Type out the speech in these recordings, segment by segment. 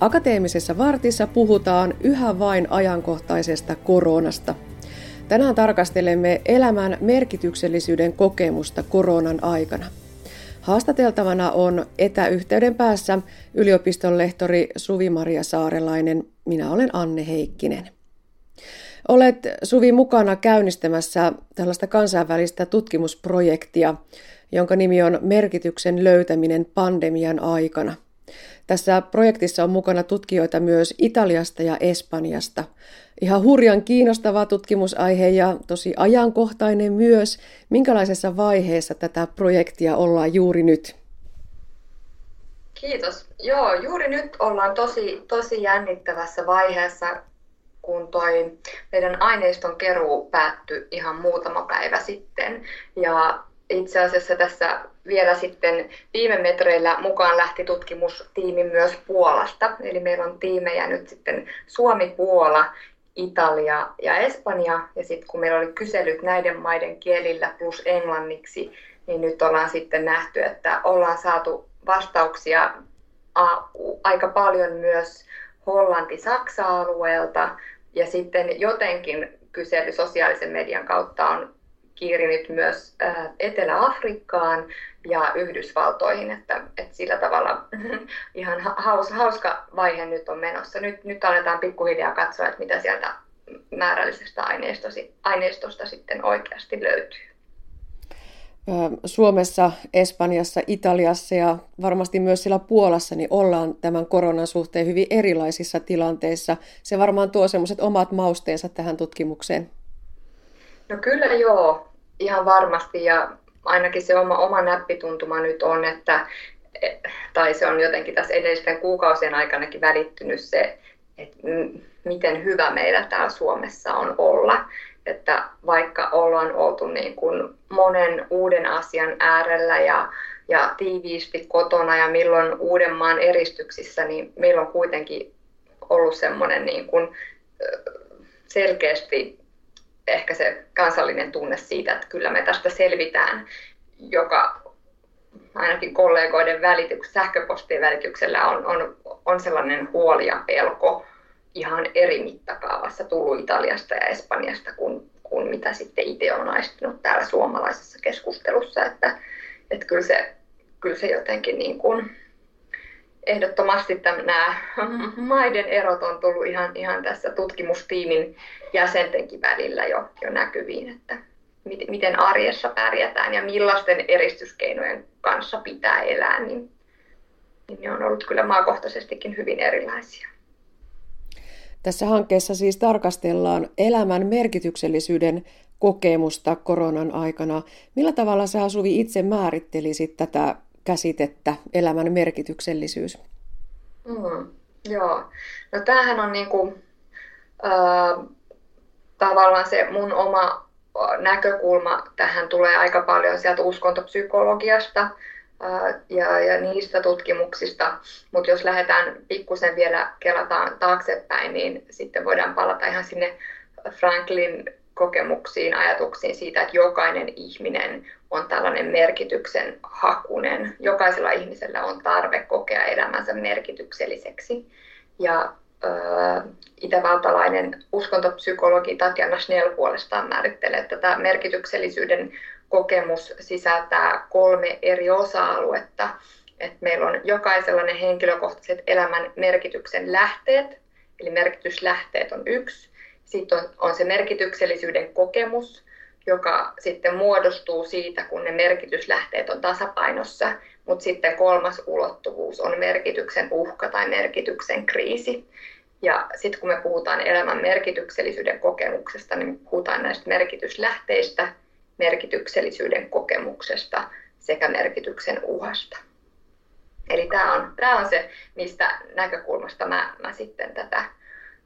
Akateemisessa vartissa puhutaan yhä vain ajankohtaisesta koronasta. Tänään tarkastelemme elämän merkityksellisyyden kokemusta koronan aikana. Haastateltavana on etäyhteyden päässä yliopiston lehtori Suvi-Maria Saarelainen. Minä olen Anne Heikkinen. Olet Suvi mukana käynnistämässä tällaista kansainvälistä tutkimusprojektia, jonka nimi on Merkityksen löytäminen pandemian aikana – tässä projektissa on mukana tutkijoita myös Italiasta ja Espanjasta. Ihan hurjan kiinnostava tutkimusaihe ja tosi ajankohtainen myös. Minkälaisessa vaiheessa tätä projektia ollaan juuri nyt? Kiitos. Joo, juuri nyt ollaan tosi, tosi jännittävässä vaiheessa, kun toi meidän aineiston keruu päättyi ihan muutama päivä sitten. Ja itse asiassa tässä vielä sitten viime metreillä mukaan lähti tutkimustiimi myös Puolasta. Eli meillä on tiimejä nyt sitten Suomi, Puola, Italia ja Espanja. Ja sitten kun meillä oli kyselyt näiden maiden kielillä plus englanniksi, niin nyt ollaan sitten nähty, että ollaan saatu vastauksia aika paljon myös Hollanti-Saksa-alueelta. Ja sitten jotenkin kysely sosiaalisen median kautta on kiirinyt myös Etelä-Afrikkaan ja Yhdysvaltoihin, että, että sillä tavalla ihan haus, hauska vaihe nyt on menossa. Nyt, nyt aletaan pikkuhiljaa katsoa, että mitä sieltä määrällisestä aineistosta, aineistosta sitten oikeasti löytyy. Suomessa, Espanjassa, Italiassa ja varmasti myös siellä Puolassa niin ollaan tämän koronan suhteen hyvin erilaisissa tilanteissa. Se varmaan tuo semmoiset omat mausteensa tähän tutkimukseen. No kyllä joo, ihan varmasti ja ainakin se oma, oma näppituntuma nyt on, että tai se on jotenkin tässä edellisten kuukausien aikanakin välittynyt se, että miten hyvä meillä täällä Suomessa on olla. Että vaikka ollaan oltu niin kuin monen uuden asian äärellä ja, ja tiiviisti kotona ja milloin Uudenmaan eristyksissä, niin meillä on kuitenkin ollut semmoinen niin kuin selkeästi ehkä se kansallinen tunne siitä, että kyllä me tästä selvitään, joka ainakin kollegoiden välityks, sähköpostien välityksellä on, on, on sellainen huoli ja pelko ihan eri mittakaavassa tullut Italiasta ja Espanjasta kuin, kuin mitä sitten itse on naistunut täällä suomalaisessa keskustelussa, että, että kyllä, se, kyllä se jotenkin niin kuin, ehdottomasti nämä maiden erot on tullut ihan, ihan tässä tutkimustiimin jäsentenkin välillä jo, jo näkyviin, että miten arjessa pärjätään ja millaisten eristyskeinojen kanssa pitää elää, niin, niin ne on ollut kyllä maakohtaisestikin hyvin erilaisia. Tässä hankkeessa siis tarkastellaan elämän merkityksellisyyden kokemusta koronan aikana. Millä tavalla sä Suvi itse määrittelisit tätä käsitettä, elämän merkityksellisyys? Mm, joo. No tämähän on niinku, äh, tavallaan se mun oma näkökulma tähän tulee aika paljon sieltä uskontopsykologiasta ja, ja niistä tutkimuksista, mutta jos lähdetään pikkusen vielä kelataan taaksepäin, niin sitten voidaan palata ihan sinne Franklin kokemuksiin, ajatuksiin siitä, että jokainen ihminen on tällainen merkityksen hakunen. Jokaisella ihmisellä on tarve kokea elämänsä merkitykselliseksi. Ja itävaltalainen uskontopsykologi Tatjana Schnell puolestaan määrittelee, että tämä merkityksellisyyden kokemus sisältää kolme eri osa-aluetta. Että meillä on jokaisella ne henkilökohtaiset elämän merkityksen lähteet, eli merkityslähteet on yksi. Sitten on, on se merkityksellisyyden kokemus, joka sitten muodostuu siitä, kun ne merkityslähteet on tasapainossa. Mutta sitten kolmas ulottuvuus on merkityksen uhka tai merkityksen kriisi. Ja sitten kun me puhutaan elämän merkityksellisyyden kokemuksesta, niin me puhutaan näistä merkityslähteistä, merkityksellisyyden kokemuksesta sekä merkityksen uhasta. Eli tämä on, tämä on se, mistä näkökulmasta mä, mä sitten tätä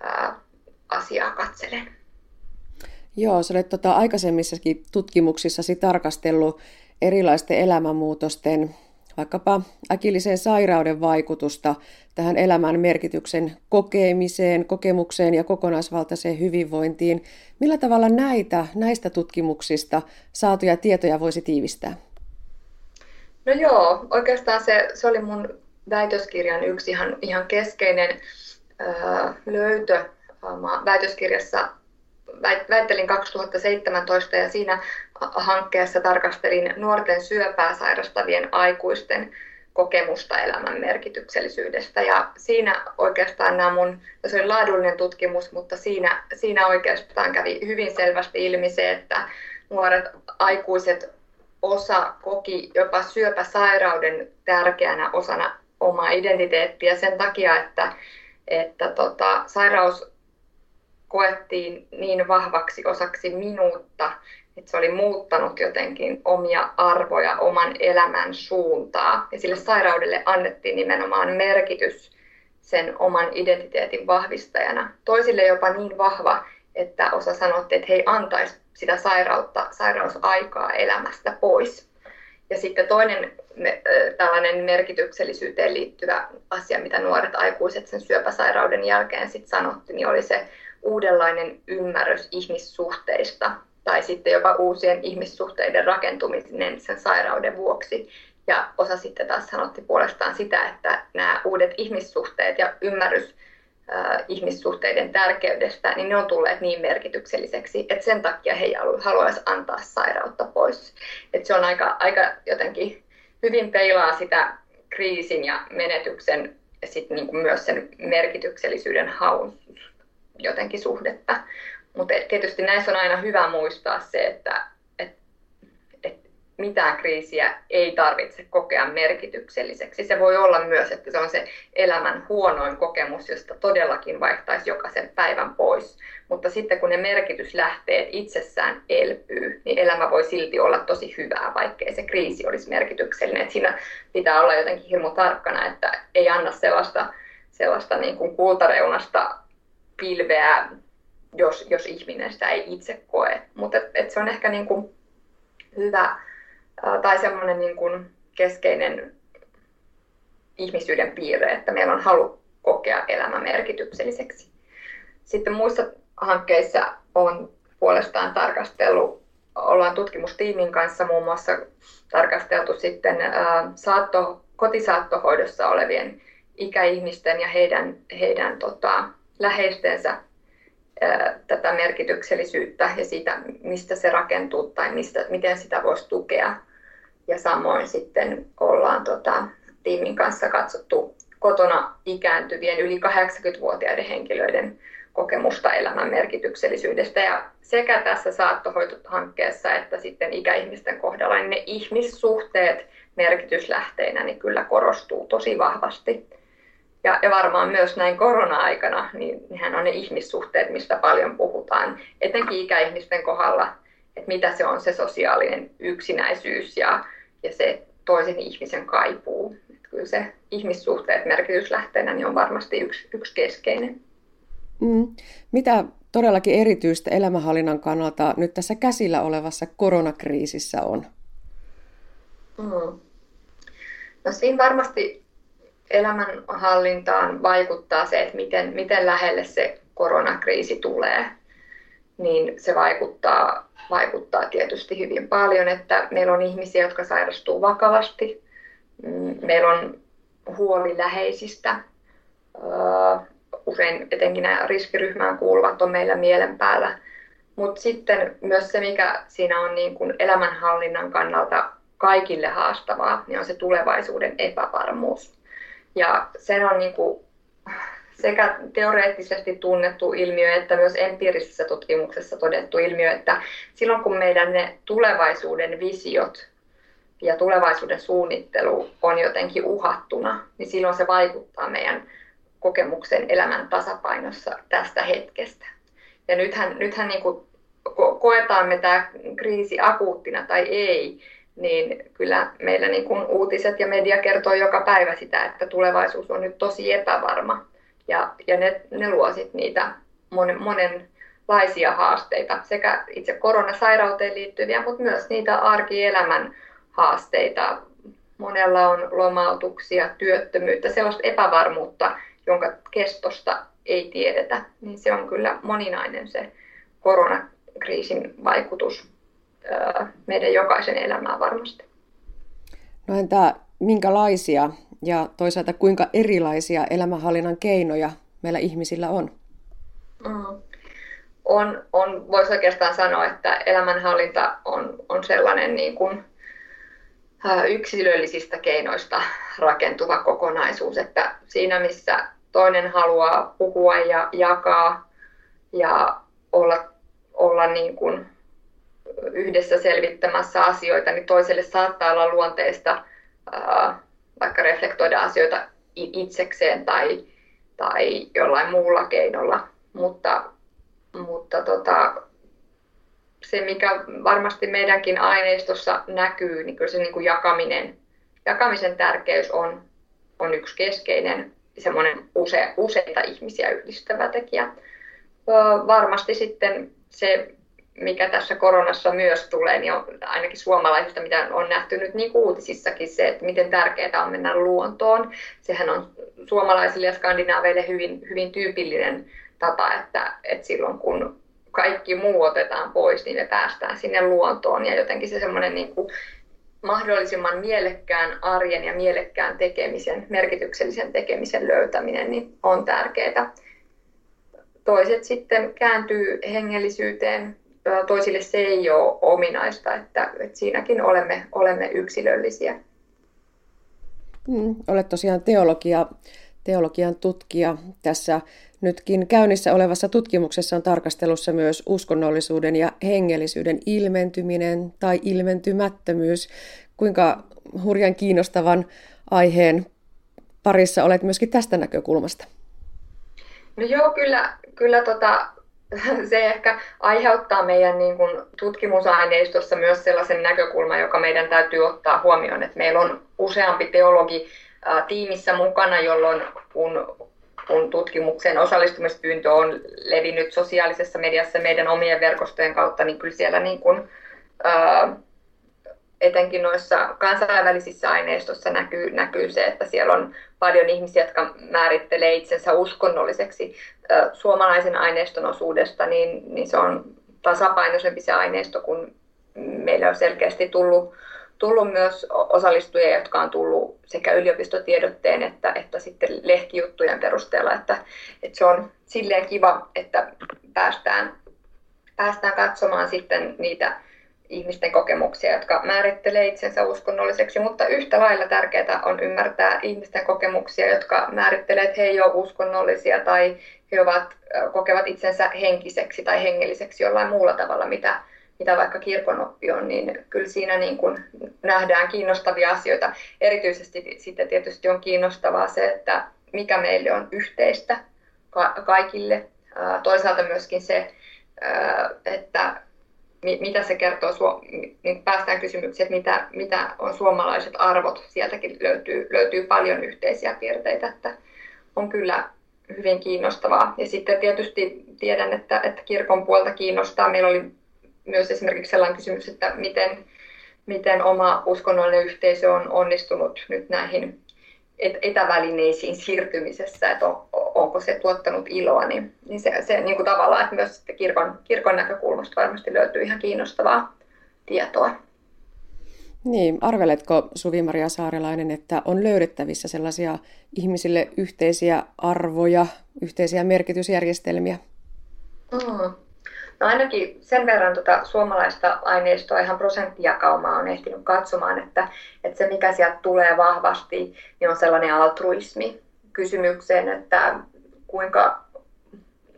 ää, asiaa katselen. Joo, sä olet tota, aikaisemmissakin tutkimuksissasi tarkastellut erilaisten elämänmuutosten, vaikkapa äkillisen sairauden vaikutusta tähän elämän merkityksen kokemiseen, kokemukseen ja kokonaisvaltaiseen hyvinvointiin. Millä tavalla näitä, näistä tutkimuksista saatuja tietoja voisi tiivistää? No joo, oikeastaan se, se oli mun väitöskirjan yksi ihan, ihan keskeinen ää, löytö. Mä väitöskirjassa väittelin 2017 ja siinä hankkeessa tarkastelin nuorten syöpää sairastavien aikuisten kokemusta elämän merkityksellisyydestä. Ja siinä oikeastaan nämä mun, se oli laadullinen tutkimus, mutta siinä, siinä oikeastaan kävi hyvin selvästi ilmi se, että nuoret aikuiset osa koki jopa syöpäsairauden tärkeänä osana omaa identiteettiä sen takia, että, että tota, sairaus koettiin niin vahvaksi osaksi minuutta, että se oli muuttanut jotenkin omia arvoja, oman elämän suuntaa. Ja sille sairaudelle annettiin nimenomaan merkitys sen oman identiteetin vahvistajana. Toisille jopa niin vahva, että osa sanotti, että he ei antaisi sitä sairautta, sairausaikaa elämästä pois. Ja sitten toinen tällainen merkityksellisyyteen liittyvä asia, mitä nuoret aikuiset sen syöpäsairauden jälkeen sitten sanotti, niin oli se uudenlainen ymmärrys ihmissuhteista tai sitten jopa uusien ihmissuhteiden rakentuminen sen sairauden vuoksi. Ja osa sitten taas sanotti puolestaan sitä, että nämä uudet ihmissuhteet ja ymmärrys ihmissuhteiden tärkeydestä, niin ne on tulleet niin merkitykselliseksi, että sen takia he haluaisivat antaa sairautta pois. Että se on aika, aika jotenkin hyvin peilaa sitä kriisin ja menetyksen ja sitten niin kuin myös sen merkityksellisyyden haun jotenkin suhdetta. Mutta tietysti näissä on aina hyvä muistaa se, että mitään kriisiä ei tarvitse kokea merkitykselliseksi. Se voi olla myös, että se on se elämän huonoin kokemus, josta todellakin vaihtaisi jokaisen päivän pois. Mutta sitten kun ne merkityslähteet itsessään elpyy, niin elämä voi silti olla tosi hyvää, vaikkei se kriisi olisi merkityksellinen. Et siinä pitää olla jotenkin hirmu tarkkana, että ei anna sellaista, sellaista niin kuin kultareunasta pilveä, jos, jos ihminen sitä ei itse koe. Mutta et, et se on ehkä niin kuin hyvä tai semmoinen niin kuin keskeinen ihmisyyden piirre, että meillä on halu kokea elämä merkitykselliseksi. Sitten muissa hankkeissa on puolestaan tarkastellut, ollaan tutkimustiimin kanssa muun muassa tarkasteltu sitten saatto, kotisaattohoidossa olevien ikäihmisten ja heidän, heidän tota, läheistensä tätä merkityksellisyyttä ja siitä, mistä se rakentuu tai mistä, miten sitä voisi tukea. Ja samoin sitten ollaan tota, tiimin kanssa katsottu kotona ikääntyvien yli 80-vuotiaiden henkilöiden kokemusta elämän merkityksellisyydestä. Ja sekä tässä saattohoitohankkeessa että sitten ikäihmisten kohdalla niin ne ihmissuhteet merkityslähteinä niin kyllä korostuu tosi vahvasti. Ja, ja varmaan myös näin korona-aikana, niin nehän on ne ihmissuhteet, mistä paljon puhutaan, etenkin ikäihmisten kohdalla, että mitä se on se sosiaalinen yksinäisyys ja, ja se toisen ihmisen kaipuu. Että kyllä se ihmissuhteet merkityslähteenä niin on varmasti yksi, yksi keskeinen. Mm. Mitä todellakin erityistä elämänhallinnan kannalta nyt tässä käsillä olevassa koronakriisissä on? Mm. No siinä varmasti elämänhallintaan vaikuttaa se, että miten, miten lähelle se koronakriisi tulee, niin se vaikuttaa, vaikuttaa tietysti hyvin paljon, että meillä on ihmisiä, jotka sairastuu vakavasti, mm, meillä on huoli läheisistä, usein etenkin nämä riskiryhmään kuuluvat on meillä mielen päällä, mutta sitten myös se, mikä siinä on niin kuin elämänhallinnan kannalta kaikille haastavaa, niin on se tulevaisuuden epävarmuus. Ja se on niin kuin sekä teoreettisesti tunnettu ilmiö että myös empiirisessä tutkimuksessa todettu ilmiö, että silloin kun meidän ne tulevaisuuden visiot ja tulevaisuuden suunnittelu on jotenkin uhattuna, niin silloin se vaikuttaa meidän kokemuksen elämän tasapainossa tästä hetkestä. Ja nythän, nythän niin kuin koetaan me tämä kriisi akuuttina tai ei, niin kyllä meillä niin kuin uutiset ja media kertoo joka päivä sitä, että tulevaisuus on nyt tosi epävarma. Ja, ja ne, ne luo sit niitä monen, monenlaisia haasteita, sekä itse koronasairauteen liittyviä, mutta myös niitä arkielämän haasteita. Monella on lomautuksia, työttömyyttä, sellaista epävarmuutta, jonka kestosta ei tiedetä. Niin se on kyllä moninainen se koronakriisin vaikutus meidän jokaisen elämään varmasti. No entä minkälaisia ja toisaalta kuinka erilaisia elämänhallinnan keinoja meillä ihmisillä on? Mm. On, on voisi oikeastaan sanoa, että elämänhallinta on, on sellainen niin kuin, yksilöllisistä keinoista rakentuva kokonaisuus, että siinä missä toinen haluaa puhua ja jakaa ja olla, olla niin kuin yhdessä selvittämässä asioita, niin toiselle saattaa olla luonteista ää, vaikka reflektoida asioita itsekseen tai, tai jollain muulla keinolla, mutta, mutta tota, se, mikä varmasti meidänkin aineistossa näkyy, niin kyllä se niin kuin jakaminen, jakamisen tärkeys on, on yksi keskeinen semmoinen use, useita ihmisiä yhdistävä tekijä. Varmasti sitten se, mikä tässä koronassa myös tulee, niin on ainakin suomalaisista, mitä on nähty nyt niin uutisissakin, se, että miten tärkeää on mennä luontoon. Sehän on suomalaisille ja skandinaaveille hyvin, hyvin tyypillinen tapa, että, että silloin kun kaikki muu otetaan pois, niin me päästään sinne luontoon ja jotenkin se semmoinen niin kuin mahdollisimman mielekkään arjen ja mielekkään tekemisen, merkityksellisen tekemisen löytäminen niin on tärkeää. Toiset sitten kääntyy hengellisyyteen, toisille se ei ole ominaista, että, että siinäkin olemme, olemme yksilöllisiä. Mm, olet tosiaan teologia, teologian tutkija tässä Nytkin käynnissä olevassa tutkimuksessa on tarkastelussa myös uskonnollisuuden ja hengellisyyden ilmentyminen tai ilmentymättömyys. Kuinka hurjan kiinnostavan aiheen parissa olet myöskin tästä näkökulmasta? No joo, kyllä, kyllä tota, se ehkä aiheuttaa meidän niin kuin, tutkimusaineistossa myös sellaisen näkökulman, joka meidän täytyy ottaa huomioon, että meillä on useampi teologi tiimissä mukana, jolloin kun kun tutkimuksen osallistumispyyntö on levinnyt sosiaalisessa mediassa meidän omien verkostojen kautta, niin kyllä siellä niin kuin, ää, etenkin noissa kansainvälisissä aineistossa näkyy, näkyy se, että siellä on paljon ihmisiä, jotka määrittelee itsensä uskonnolliseksi suomalaisen aineiston osuudesta, niin, niin se on tasapainoisempi se aineisto, kun meillä on selkeästi tullut tullut myös osallistujia, jotka on tullut sekä yliopistotiedotteen että, että sitten lehtijuttujen perusteella, että, että se on silleen kiva, että päästään, päästään katsomaan sitten niitä ihmisten kokemuksia, jotka määrittelee itsensä uskonnolliseksi, mutta yhtä lailla tärkeää on ymmärtää ihmisten kokemuksia, jotka määrittelee, että he ei ole uskonnollisia tai he ovat, kokevat itsensä henkiseksi tai hengelliseksi jollain muulla tavalla, mitä, mitä vaikka kirkonoppi on, niin kyllä siinä niin kuin nähdään kiinnostavia asioita. Erityisesti sitten tietysti on kiinnostavaa se, että mikä meille on yhteistä kaikille. Toisaalta myöskin se, että mitä se kertoo, niin päästään kysymykseen, että mitä, mitä on suomalaiset arvot. Sieltäkin löytyy, löytyy paljon yhteisiä piirteitä, että on kyllä hyvin kiinnostavaa. Ja sitten tietysti tiedän, että, että kirkon puolta kiinnostaa. Meillä oli myös esimerkiksi sellainen kysymys, että miten, miten oma uskonnollinen yhteisö on onnistunut nyt näihin etävälineisiin siirtymisessä, että on, onko se tuottanut iloa, niin, niin se, se niin kuin tavallaan, että myös kirkon, kirkon näkökulmasta varmasti löytyy ihan kiinnostavaa tietoa. Niin, arveletko Suvi-Maria Saarelainen, että on löydettävissä sellaisia ihmisille yhteisiä arvoja, yhteisiä merkitysjärjestelmiä? Mm. No ainakin sen verran tuota suomalaista aineistoa ihan prosenttijakaumaa on ehtinyt katsomaan, että, että se mikä sieltä tulee vahvasti, niin on sellainen altruismi kysymykseen, että kuinka,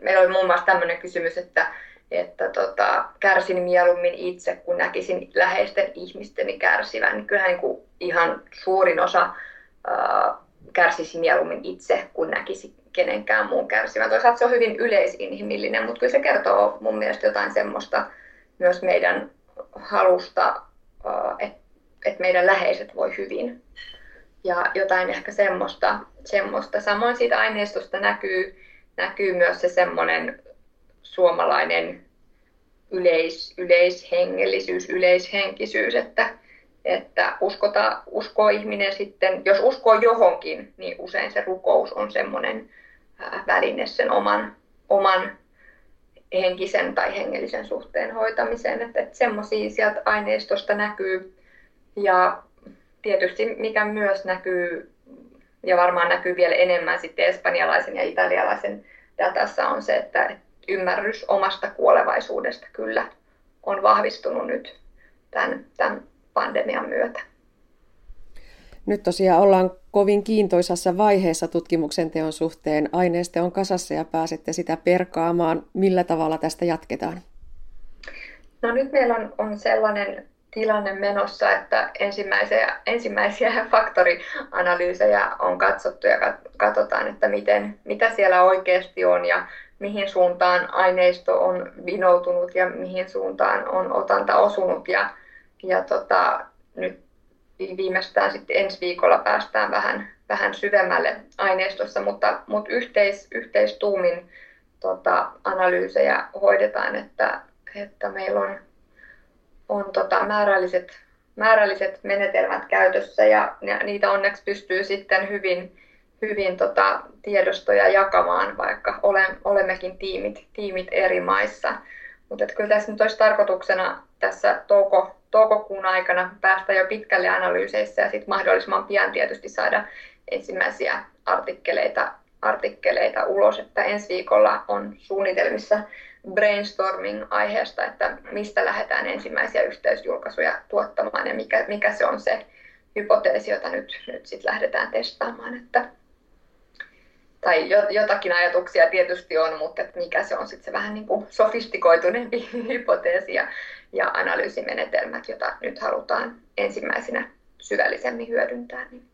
meillä oli muun muassa tämmöinen kysymys, että, että tota, kärsin mieluummin itse, kun näkisin läheisten ihmisteni kärsivän, niin kyllähän niin kuin ihan suurin osa ää, kärsisi mieluummin itse, kun näkisi kenenkään muun kärsivän. Toisaalta se on hyvin yleisinhimillinen, mutta kyllä se kertoo mun mielestä jotain semmoista myös meidän halusta, että et meidän läheiset voi hyvin. Ja jotain ehkä semmoista. semmoista. Samoin siitä aineistosta näkyy, näkyy myös se semmoinen suomalainen yleis, yleishengellisyys, yleishenkisyys, että, että uskota, uskoo ihminen sitten, jos uskoo johonkin, niin usein se rukous on semmoinen väline sen oman, oman henkisen tai hengellisen suhteen hoitamiseen. Että, että semmoisia sieltä aineistosta näkyy. Ja tietysti mikä myös näkyy ja varmaan näkyy vielä enemmän sitten espanjalaisen ja italialaisen datassa on se, että ymmärrys omasta kuolevaisuudesta kyllä on vahvistunut nyt tämän, tämän pandemian myötä. Nyt tosiaan ollaan kovin kiintoisassa vaiheessa tutkimuksen teon suhteen. Aineisto on kasassa ja pääsette sitä perkaamaan. Millä tavalla tästä jatketaan? No nyt meillä on, on sellainen tilanne menossa, että ensimmäisiä, ensimmäisiä faktorianalyysejä on katsottu ja katsotaan, että miten, mitä siellä oikeasti on ja mihin suuntaan aineisto on vinoutunut ja mihin suuntaan on otanta osunut. Ja, ja tota, nyt viimeistään sitten ensi viikolla päästään vähän, vähän syvemmälle aineistossa, mutta, mutta yhteis, yhteistuumin tota, analyysejä hoidetaan, että, että meillä on, on tota, määrälliset, määrälliset menetelmät käytössä ja, ja niitä onneksi pystyy sitten hyvin, hyvin tota, tiedostoja jakamaan, vaikka ole, olemmekin tiimit, tiimit eri maissa. Mutta kyllä tässä nyt olisi tarkoituksena tässä touko, toukokuun aikana päästä jo pitkälle analyyseissä ja sitten mahdollisimman pian tietysti saada ensimmäisiä artikkeleita, artikkeleita ulos, että ensi viikolla on suunnitelmissa brainstorming aiheesta, että mistä lähdetään ensimmäisiä yhteysjulkaisuja tuottamaan ja mikä, mikä se on se hypoteesi, jota nyt, nyt sit lähdetään testaamaan. Että, tai jotakin ajatuksia tietysti on, mutta että mikä se on sitten se vähän niin kuin sofistikoituneempi hypoteesi ja, ja analyysimenetelmät, joita nyt halutaan ensimmäisenä syvällisemmin hyödyntää, niin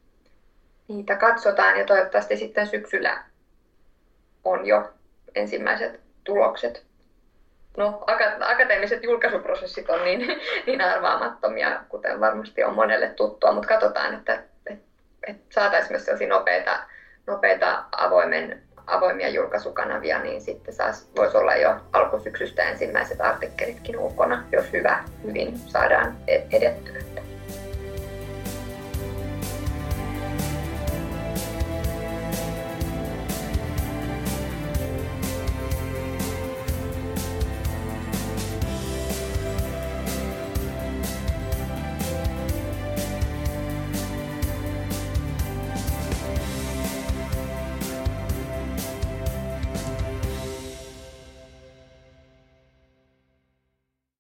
niitä katsotaan ja toivottavasti sitten syksyllä on jo ensimmäiset tulokset. No, akateemiset julkaisuprosessit on niin, niin arvaamattomia, kuten varmasti on monelle tuttua, mutta katsotaan, että, että, että saataisiin myös sellaisia nopeita, nopeita avoimen, avoimia julkaisukanavia, niin sitten saas, voisi olla jo alkusyksystä ensimmäiset artikkelitkin ulkona, jos hyvä, hyvin saadaan e-, edettyä.